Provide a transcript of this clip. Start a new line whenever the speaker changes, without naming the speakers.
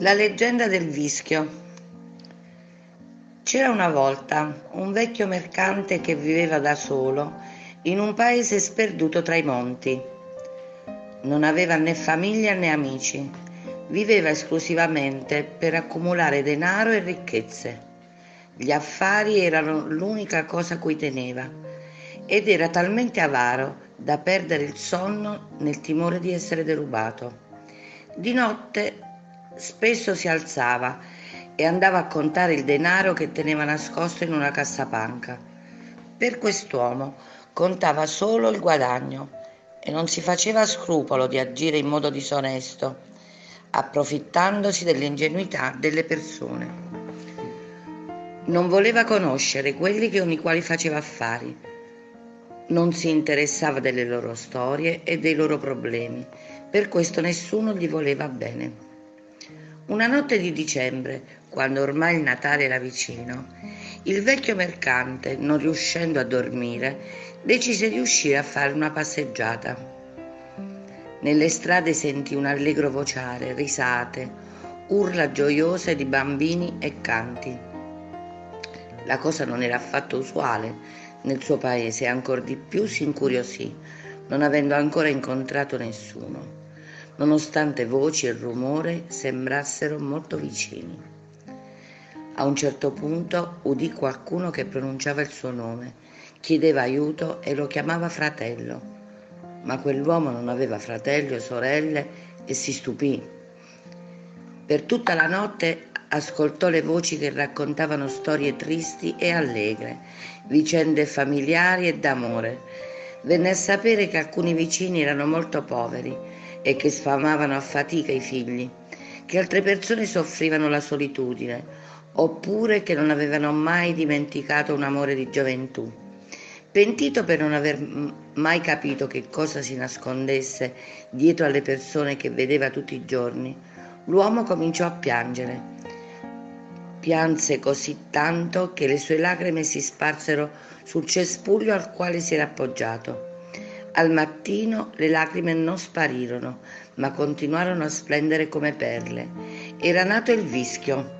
La leggenda del vischio. C'era una volta un vecchio mercante che viveva da solo in un paese sperduto tra i monti. Non aveva né famiglia né amici, viveva esclusivamente per accumulare denaro e ricchezze. Gli affari erano l'unica cosa a cui teneva ed era talmente avaro da perdere il sonno nel timore di essere derubato. Di notte Spesso si alzava e andava a contare il denaro che teneva nascosto in una cassapanca. Per quest'uomo contava solo il guadagno e non si faceva scrupolo di agire in modo disonesto, approfittandosi dell'ingenuità delle persone. Non voleva conoscere quelli con i quali faceva affari. Non si interessava delle loro storie e dei loro problemi, per questo nessuno gli voleva bene. Una notte di dicembre, quando ormai il Natale era vicino, il vecchio mercante, non riuscendo a dormire, decise di uscire a fare una passeggiata. Nelle strade sentì un allegro vociare, risate, urla gioiose di bambini e canti. La cosa non era affatto usuale nel suo paese e ancor di più si incuriosì, non avendo ancora incontrato nessuno nonostante voci e rumore sembrassero molto vicini. A un certo punto udì qualcuno che pronunciava il suo nome, chiedeva aiuto e lo chiamava fratello, ma quell'uomo non aveva fratelli o sorelle e si stupì. Per tutta la notte ascoltò le voci che raccontavano storie tristi e allegre, vicende familiari e d'amore. Venne a sapere che alcuni vicini erano molto poveri e che sfamavano a fatica i figli, che altre persone soffrivano la solitudine, oppure che non avevano mai dimenticato un amore di gioventù. Pentito per non aver mai capito che cosa si nascondesse dietro alle persone che vedeva tutti i giorni, l'uomo cominciò a piangere. Pianse così tanto che le sue lacrime si sparsero sul cespuglio al quale si era appoggiato. Al mattino le lacrime non sparirono, ma continuarono a splendere come perle. Era nato il vischio.